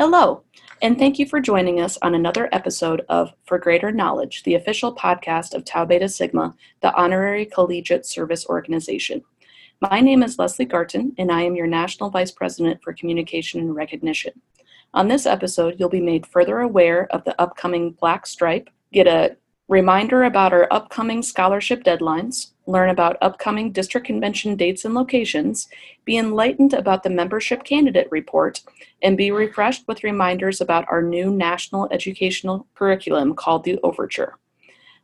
Hello, and thank you for joining us on another episode of For Greater Knowledge, the official podcast of Tau Beta Sigma, the honorary collegiate service organization. My name is Leslie Garton, and I am your National Vice President for Communication and Recognition. On this episode, you'll be made further aware of the upcoming Black Stripe, get a reminder about our upcoming scholarship deadlines, learn about upcoming district convention dates and locations, be enlightened about the membership candidate report, and be refreshed with reminders about our new national educational curriculum called the Overture.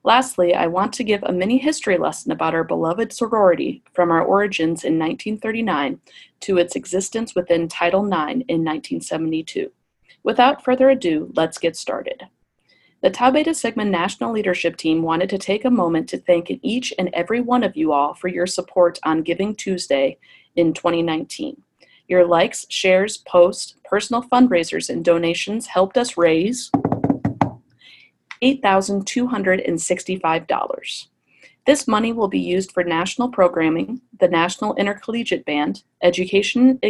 Lastly, I want to give a mini history lesson about our beloved sorority from our origins in 1939 to its existence within Title IX in 1972. Without further ado, let's get started. The Tau Beta Sigma National Leadership Team wanted to take a moment to thank each and every one of you all for your support on Giving Tuesday in 2019. Your likes, shares, posts, personal fundraisers, and donations helped us raise $8,265. This money will be used for national programming, the National Intercollegiate Band, education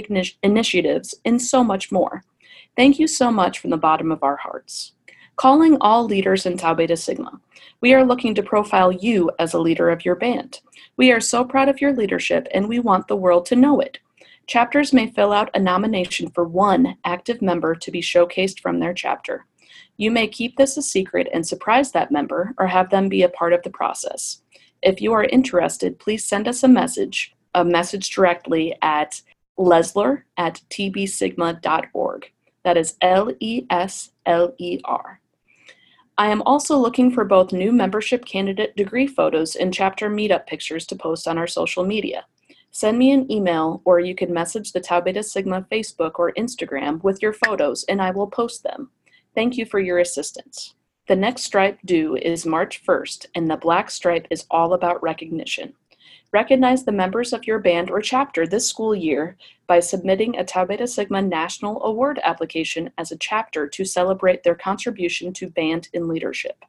initiatives, and so much more. Thank you so much from the bottom of our hearts. Calling all leaders in Tau Beta Sigma. We are looking to profile you as a leader of your band. We are so proud of your leadership and we want the world to know it. Chapters may fill out a nomination for one active member to be showcased from their chapter. You may keep this a secret and surprise that member or have them be a part of the process. If you are interested, please send us a message, a message directly at lesler at tbsigma.org. That is L E S L E R. I am also looking for both new membership candidate degree photos and chapter meetup pictures to post on our social media. Send me an email or you can message the Tau Beta Sigma Facebook or Instagram with your photos and I will post them. Thank you for your assistance. The next stripe due is March 1st, and the black stripe is all about recognition. Recognize the members of your band or chapter this school year by submitting a Tau Beta Sigma National Award application as a chapter to celebrate their contribution to band and leadership.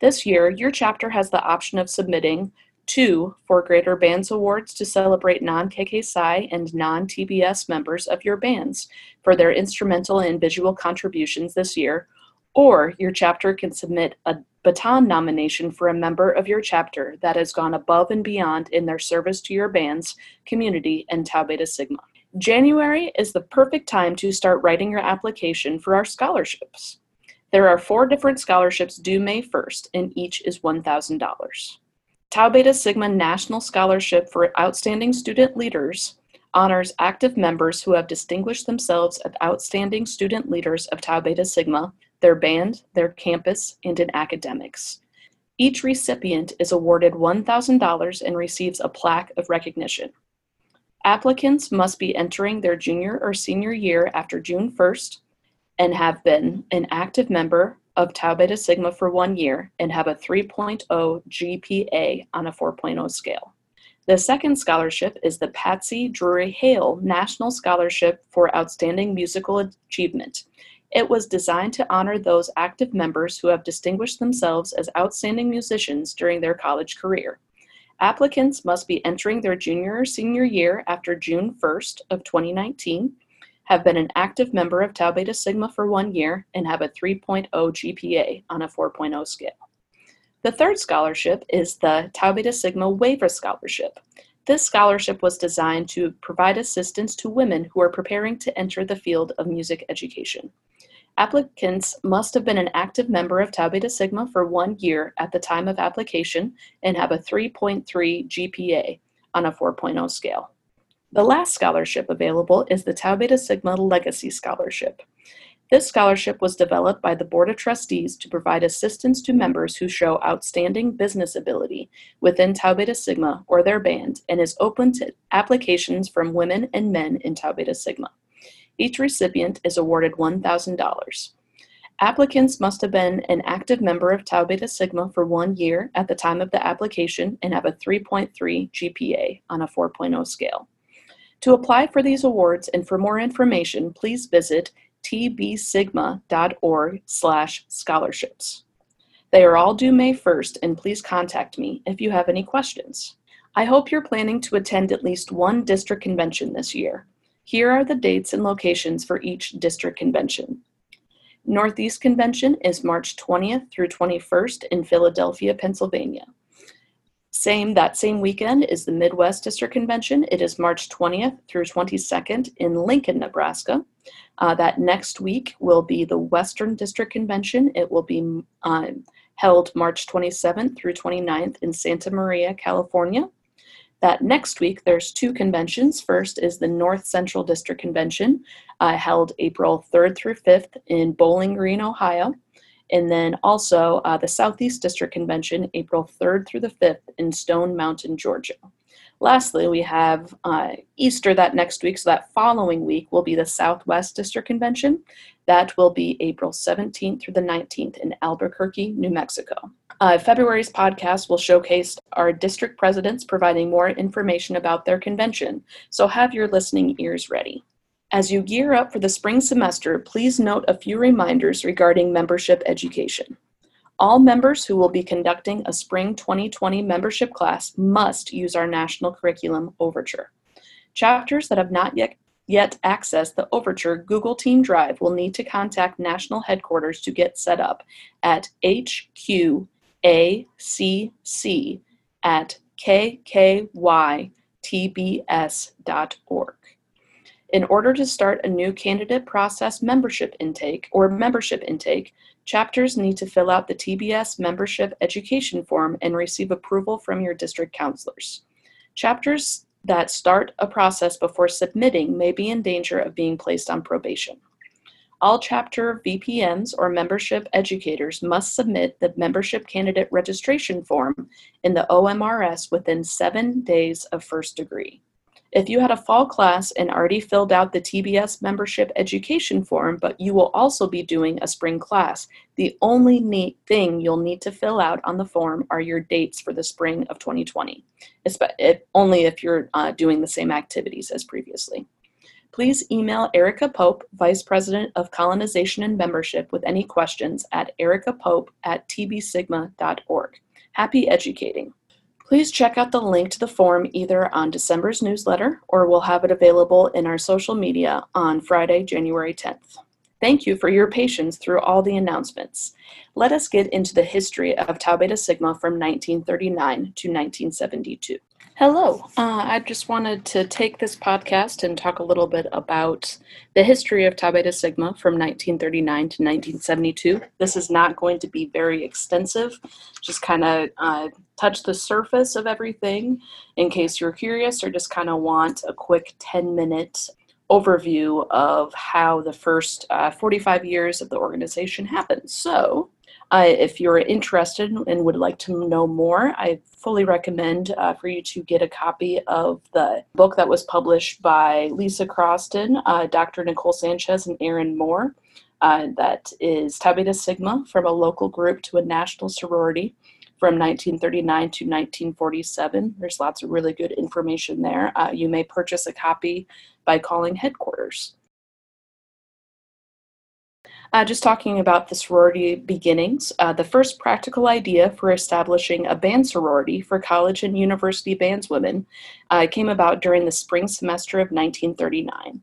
This year, your chapter has the option of submitting two for Greater Bands Awards to celebrate non-KK Psi and non-TBS members of your bands for their instrumental and visual contributions this year, or your chapter can submit a baton nomination for a member of your chapter that has gone above and beyond in their service to your band's community and Tau Beta Sigma. January is the perfect time to start writing your application for our scholarships. There are four different scholarships due May 1st, and each is $1,000. Tau Beta Sigma National Scholarship for Outstanding Student Leaders honors active members who have distinguished themselves as outstanding student leaders of Tau Beta Sigma their band, their campus, and in academics. Each recipient is awarded $1,000 and receives a plaque of recognition. Applicants must be entering their junior or senior year after June 1st and have been an active member of Tau Beta Sigma for one year and have a 3.0 GPA on a 4.0 scale. The second scholarship is the Patsy Drury Hale National Scholarship for Outstanding Musical Achievement. It was designed to honor those active members who have distinguished themselves as outstanding musicians during their college career. Applicants must be entering their junior or senior year after June 1st of 2019, have been an active member of Tau Beta Sigma for one year, and have a 3.0 GPA on a 4.0 scale. The third scholarship is the Tau Beta Sigma Wava Scholarship. This scholarship was designed to provide assistance to women who are preparing to enter the field of music education. Applicants must have been an active member of Tau Beta Sigma for one year at the time of application and have a 3.3 GPA on a 4.0 scale. The last scholarship available is the Tau Beta Sigma Legacy Scholarship. This scholarship was developed by the Board of Trustees to provide assistance to members who show outstanding business ability within Tau Beta Sigma or their band and is open to applications from women and men in Tau Beta Sigma. Each recipient is awarded $1,000. Applicants must have been an active member of Tau Beta Sigma for one year at the time of the application and have a 3.3 GPA on a 4.0 scale. To apply for these awards and for more information, please visit tbsigma.org slash scholarships. They are all due May 1st, and please contact me if you have any questions. I hope you're planning to attend at least one district convention this year. Here are the dates and locations for each district convention. Northeast Convention is March 20th through 21st in Philadelphia, Pennsylvania. Same that same weekend is the Midwest District Convention. It is March 20th through 22nd in Lincoln, Nebraska. Uh, that next week will be the Western District Convention. It will be uh, held March 27th through 29th in Santa Maria, California. That next week, there's two conventions. First is the North Central District Convention, uh, held April 3rd through 5th in Bowling Green, Ohio. And then also uh, the Southeast District Convention, April 3rd through the 5th in Stone Mountain, Georgia. Lastly, we have uh, Easter that next week, so that following week will be the Southwest District Convention. That will be April 17th through the 19th in Albuquerque, New Mexico. Uh, February's podcast will showcase our district presidents providing more information about their convention, so have your listening ears ready. As you gear up for the spring semester, please note a few reminders regarding membership education. All members who will be conducting a spring 2020 membership class must use our national curriculum Overture. Chapters that have not yet yet accessed the Overture Google Team Drive will need to contact national headquarters to get set up at hqacc at kkytbs.org. In order to start a new candidate process membership intake or membership intake, chapters need to fill out the TBS membership education form and receive approval from your district counselors. Chapters that start a process before submitting may be in danger of being placed on probation. All chapter VPMs or membership educators must submit the membership candidate registration form in the OMRS within seven days of first degree. If you had a fall class and already filled out the TBS membership education form, but you will also be doing a spring class, the only neat thing you'll need to fill out on the form are your dates for the spring of 2020, if, only if you're uh, doing the same activities as previously. Please email Erica Pope, Vice President of Colonization and Membership, with any questions at ericapope at tbsigma.org. Happy educating! Please check out the link to the form either on December's newsletter or we'll have it available in our social media on Friday, January 10th. Thank you for your patience through all the announcements. Let us get into the history of Tau Beta Sigma from 1939 to 1972. Hello. Uh, I just wanted to take this podcast and talk a little bit about the history of Tau Beta Sigma from 1939 to 1972. This is not going to be very extensive, just kind of uh, touch the surface of everything in case you're curious or just kind of want a quick 10 minute overview of how the first uh, 45 years of the organization happened. So, uh, if you're interested and would like to know more, I fully recommend uh, for you to get a copy of the book that was published by Lisa Croston, uh, Dr. Nicole Sanchez, and Aaron Moore. Uh, that is Beta Sigma from a local group to a national sorority from 1939 to 1947. There's lots of really good information there. Uh, you may purchase a copy by calling headquarters. Uh, just talking about the sorority beginnings, uh, the first practical idea for establishing a band sorority for college and university bandswomen uh, came about during the spring semester of 1939.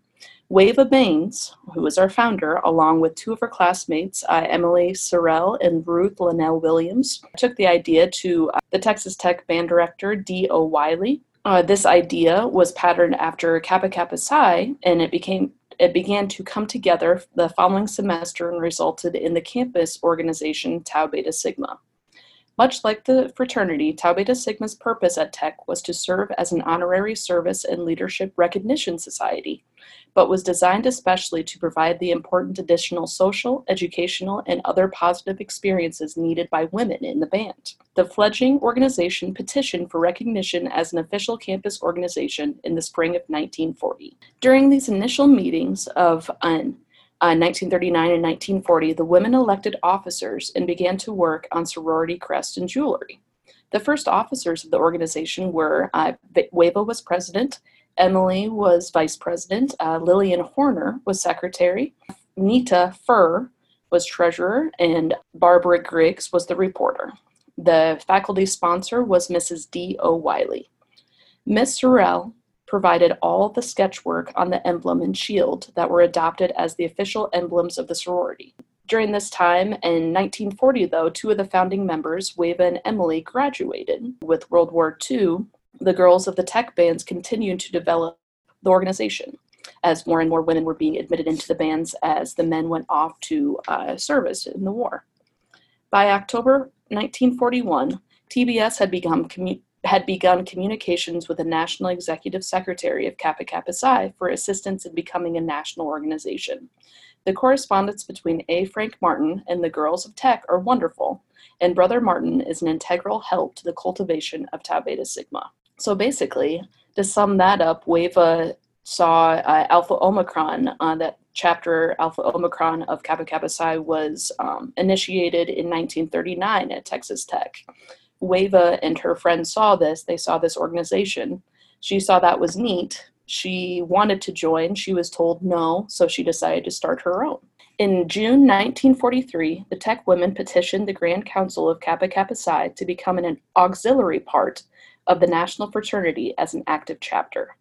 Wava Banes, who was our founder, along with two of her classmates, uh, Emily Sorrell and Ruth Linnell Williams, took the idea to uh, the Texas Tech band director, D.O. Wiley. Uh, this idea was patterned after Kappa Kappa Psi, and it became it began to come together the following semester and resulted in the campus organization Tau Beta Sigma. Much like the fraternity, Tau Beta Sigma's purpose at Tech was to serve as an honorary service and leadership recognition society, but was designed especially to provide the important additional social, educational, and other positive experiences needed by women in the band. The fledgling organization petitioned for recognition as an official campus organization in the spring of 1940. During these initial meetings of UN, uh, 1939 and 1940, the women elected officers and began to work on sorority crest and jewelry. The first officers of the organization were uh, was president, Emily was vice president. Uh, Lillian Horner was secretary. Nita Furr was treasurer, and Barbara Griggs was the reporter. The faculty sponsor was Mrs. D. O. Wiley. Miss Sorrell provided all the sketchwork on the emblem and shield that were adopted as the official emblems of the sorority. During this time, in 1940, though, two of the founding members, Wava and Emily, graduated. With World War II, the girls of the tech bands continued to develop the organization as more and more women were being admitted into the bands as the men went off to uh, service in the war. By October 1941, TBS had become commu- had begun communications with the National Executive Secretary of Kappa Kappa Psi for assistance in becoming a national organization. The correspondence between A. Frank Martin and the Girls of Tech are wonderful, and Brother Martin is an integral help to the cultivation of Tau Beta Sigma. So basically, to sum that up, WAVA saw uh, Alpha Omicron, uh, that chapter Alpha Omicron of Kappa Kappa Psi was um, initiated in 1939 at Texas Tech. Wava and her friends saw this, they saw this organization. She saw that was neat. She wanted to join. She was told no, so she decided to start her own. In June 1943, the Tech women petitioned the Grand Council of Kappa Kappa Psi to become an auxiliary part of the National Fraternity as an active chapter.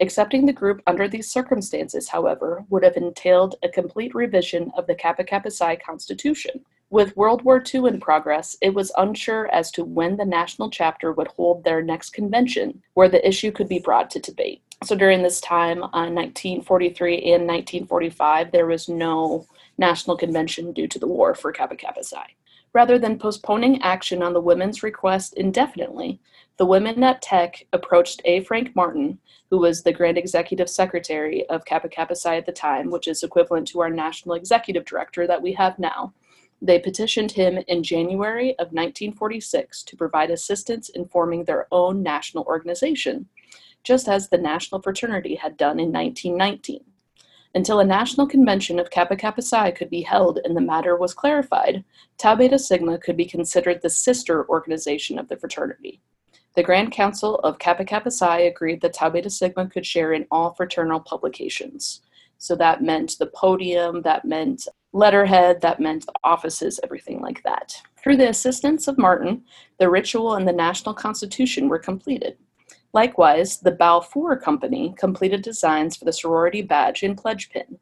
Accepting the group under these circumstances, however, would have entailed a complete revision of the Kappa Kappa Psi Constitution. With World War II in progress, it was unsure as to when the national chapter would hold their next convention, where the issue could be brought to debate. So during this time, uh, 1943 and 1945, there was no national convention due to the war for Kappa Kappa Psi. Rather than postponing action on the women's request indefinitely, the women at Tech approached A. Frank Martin, who was the Grand Executive Secretary of Kappa Kappa Psi at the time, which is equivalent to our National Executive Director that we have now. They petitioned him in January of 1946 to provide assistance in forming their own national organization, just as the National Fraternity had done in 1919. Until a national convention of Kappa Kappa Psi could be held and the matter was clarified, Tau Beta Sigma could be considered the sister organization of the fraternity. The Grand Council of Kappa Kappa Psi agreed that Tau Beta Sigma could share in all fraternal publications. So that meant the podium, that meant letterhead, that meant offices, everything like that. Through the assistance of Martin, the ritual and the national constitution were completed. Likewise, the Balfour Company completed designs for the sorority badge and pledge pin.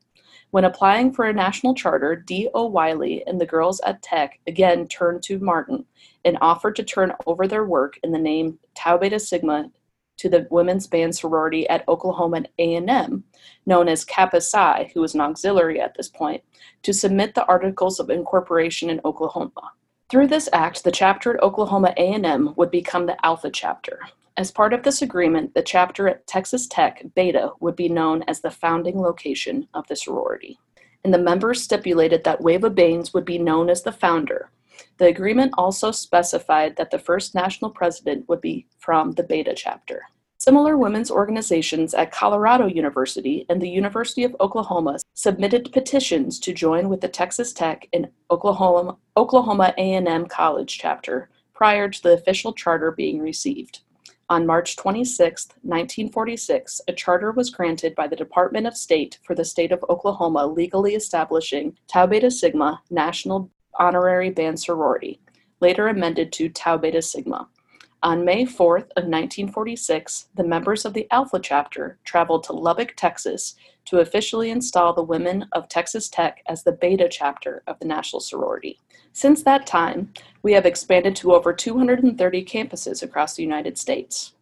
When applying for a national charter, D.O. Wiley and the girls at Tech again turned to Martin and offered to turn over their work in the name Tau Beta Sigma to the women's band sorority at Oklahoma A&M, known as Kappa Psi, who was an auxiliary at this point, to submit the articles of incorporation in Oklahoma. Through this act, the chapter at Oklahoma A&M would become the Alpha chapter. As part of this agreement, the chapter at Texas Tech, Beta, would be known as the founding location of the sorority. And the members stipulated that Wava Banes would be known as the founder, the agreement also specified that the first national president would be from the Beta chapter. Similar women's organizations at Colorado University and the University of Oklahoma submitted petitions to join with the Texas Tech and Oklahoma, Oklahoma A&M College chapter prior to the official charter being received. On March 26, 1946, a charter was granted by the Department of State for the state of Oklahoma legally establishing Tau Beta Sigma National honorary band sorority, later amended to Tau Beta Sigma. On May 4th of 1946, the members of the Alpha chapter traveled to Lubbock, Texas to officially install the women of Texas Tech as the Beta chapter of the National Sorority. Since that time, we have expanded to over 230 campuses across the United States.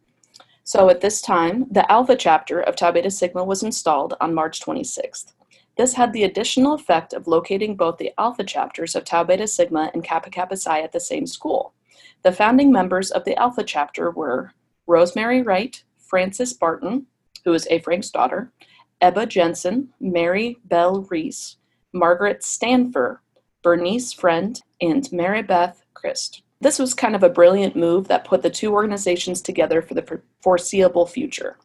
So at this time, the Alpha chapter of Tau Beta Sigma was installed on March 26th. This had the additional effect of locating both the alpha chapters of Tau Beta Sigma and Kappa Kappa Psi at the same school. The founding members of the alpha chapter were Rosemary Wright, Frances Martin, who is A. Frank's daughter, Ebba Jensen, Mary Bell Reese, Margaret Stanfer, Bernice Friend, and Mary Beth Christ. This was kind of a brilliant move that put the two organizations together for the foreseeable future.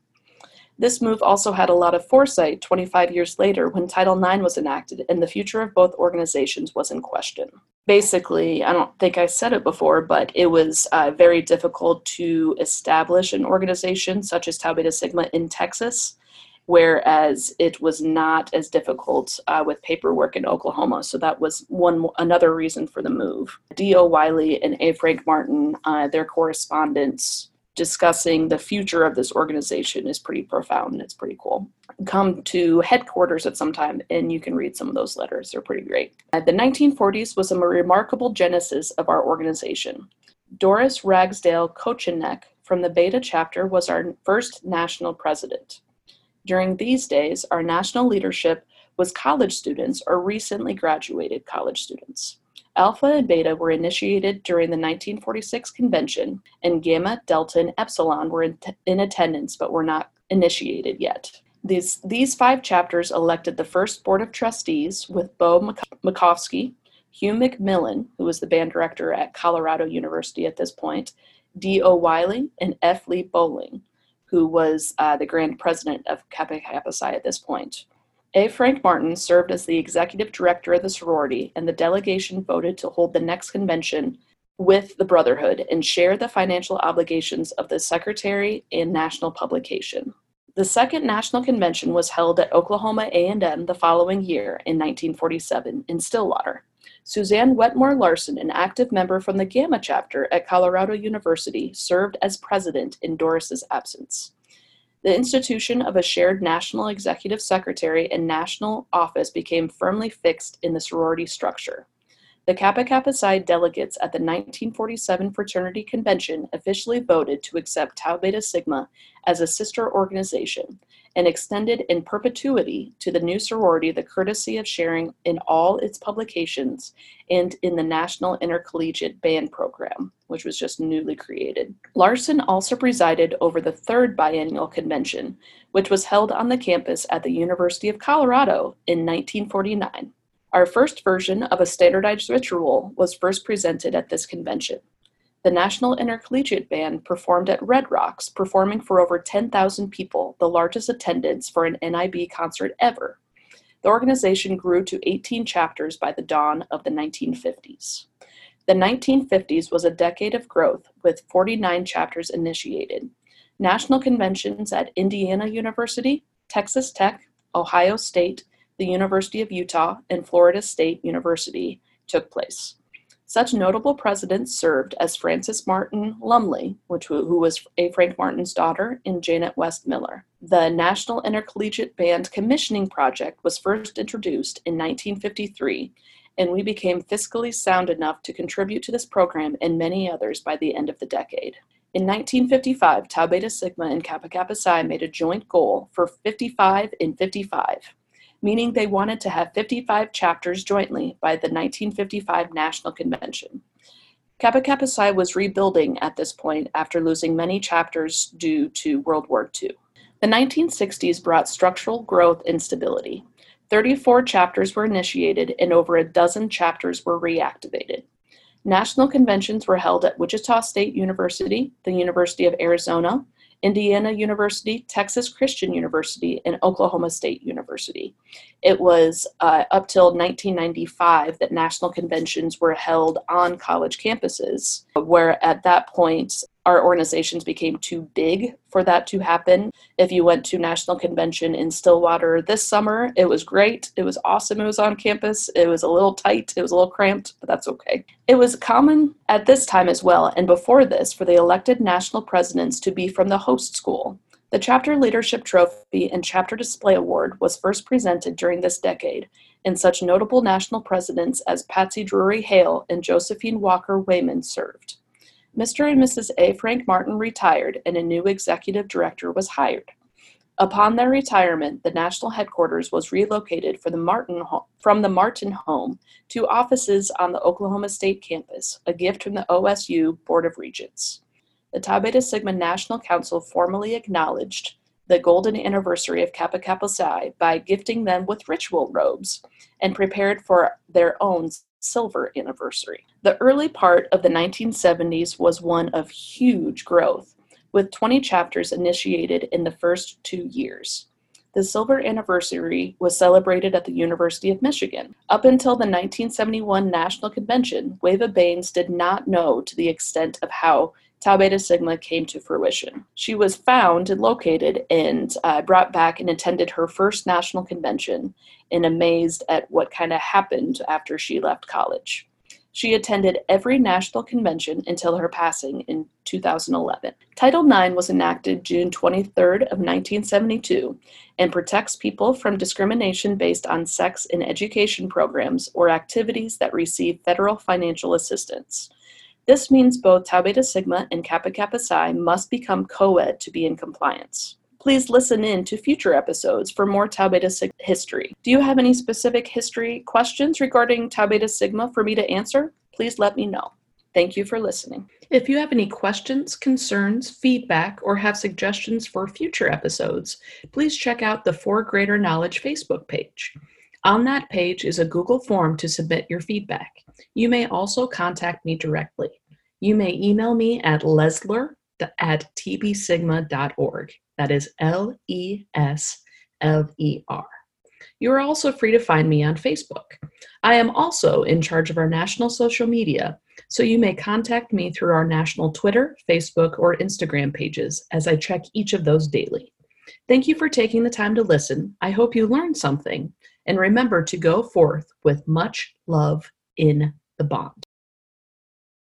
This move also had a lot of foresight 25 years later when Title IX was enacted and the future of both organizations was in question. Basically, I don't think I said it before, but it was uh, very difficult to establish an organization such as Tau Beta Sigma in Texas, whereas it was not as difficult uh, with paperwork in Oklahoma. So that was one another reason for the move. D.O. Wiley and A. Frank Martin, uh, their correspondence discussing the future of this organization is pretty profound and it's pretty cool. come to headquarters at some time and you can read some of those letters. They're pretty great. Uh, the 1940s was a remarkable genesis of our organization. Doris Ragsdale Kochenek from the Beta chapter was our first national president. During these days, our national leadership was college students or recently graduated college students. Alpha and Beta were initiated during the 1946 convention, and Gamma, Delta, and Epsilon were in, t- in attendance but were not initiated yet. These, these five chapters elected the first board of trustees with Bo Makovsky, Hugh McMillan, who was the band director at Colorado University at this point, D.O. Wiley, and F. Lee Bowling, who was uh, the grand president of Kappa Kappa Psi at this point. A. Frank Martin served as the executive director of the sorority, and the delegation voted to hold the next convention with the Brotherhood and share the financial obligations of the secretary and national publication. The second national convention was held at Oklahoma A&M the following year in 1947 in Stillwater. Suzanne Wetmore Larson, an active member from the Gamma chapter at Colorado University, served as president in Doris's absence. The institution of a shared national executive secretary and national office became firmly fixed in the sorority structure. The Kappa Kappa Psi delegates at the 1947 Fraternity Convention officially voted to accept Tau Beta Sigma as a sister organization and extended in perpetuity to the new sorority the courtesy of sharing in all its publications and in the National Intercollegiate Band Program, which was just newly created. Larson also presided over the third biennial convention, which was held on the campus at the University of Colorado in 1949. Our first version of a standardized ritual was first presented at this convention. The National Intercollegiate Band performed at Red Rocks, performing for over 10,000 people, the largest attendance for an NIB concert ever. The organization grew to 18 chapters by the dawn of the 1950s. The 1950s was a decade of growth, with 49 chapters initiated. National conventions at Indiana University, Texas Tech, Ohio State, the University of Utah, and Florida State University took place. Such notable presidents served as Frances Martin Lumley, which, who was A. Frank Martin's daughter, and Janet West Miller. The National Intercollegiate Band Commissioning Project was first introduced in 1953, and we became fiscally sound enough to contribute to this program and many others by the end of the decade. In 1955, Tau Beta Sigma and Kappa Kappa Psi made a joint goal for 55 in 55 meaning they wanted to have 55 chapters jointly by the 1955 National Convention. Kappa Kappa Psi was rebuilding at this point after losing many chapters due to World War II. The 1960s brought structural growth and stability. 34 chapters were initiated and over a dozen chapters were reactivated. National conventions were held at Wichita State University, the University of Arizona, Indiana University, Texas Christian University, and Oklahoma State University. It was uh, up till 1995 that national conventions were held on college campuses, where at that point our organizations became too big for that to happen. If you went to National Convention in Stillwater this summer, it was great. It was awesome. It was on campus. It was a little tight. It was a little cramped, but that's okay. It was common at this time as well, and before this, for the elected national presidents to be from the host school. The Chapter Leadership Trophy and Chapter Display Award was first presented during this decade, and such notable national presidents as Patsy Drury Hale and Josephine Walker Wayman served. Mr. and Mrs. A. Frank Martin retired and a new executive director was hired. Upon their retirement, the national headquarters was relocated the Martin from the Martin home to offices on the Oklahoma State campus, a gift from the OSU Board of Regents. The Tau Beta Sigma National Council formally acknowledged the golden anniversary of Kappa Kappa Psi by gifting them with ritual robes and prepared for their own silver anniversary. The early part of the 1970s was one of huge growth, with 20 chapters initiated in the first two years. The silver anniversary was celebrated at the University of Michigan. Up until the 1971 National Convention, Wava Banes did not know to the extent of how Tau Beta Sigma came to fruition. She was found and located and uh, brought back and attended her first national convention and amazed at what kind of happened after she left college. She attended every national convention until her passing in 2011. Title IX was enacted June 23rd of 1972 and protects people from discrimination based on sex in education programs or activities that receive federal financial assistance. This means both Tau Beta Sigma and Kappa Kappa Psi must become co-ed to be in compliance. Please listen in to future episodes for more Tau Beta Sigma history. Do you have any specific history questions regarding Tau Beta Sigma for me to answer? Please let me know. Thank you for listening. If you have any questions, concerns, feedback, or have suggestions for future episodes, please check out the For Greater Knowledge Facebook page. On that page is a Google form to submit your feedback. You may also contact me directly. You may email me at lesler at tbsigma.org. That is L E S L E R. You are also free to find me on Facebook. I am also in charge of our national social media, so you may contact me through our national Twitter, Facebook, or Instagram pages as I check each of those daily. Thank you for taking the time to listen. I hope you learned something. And remember to go forth with much love in the bond.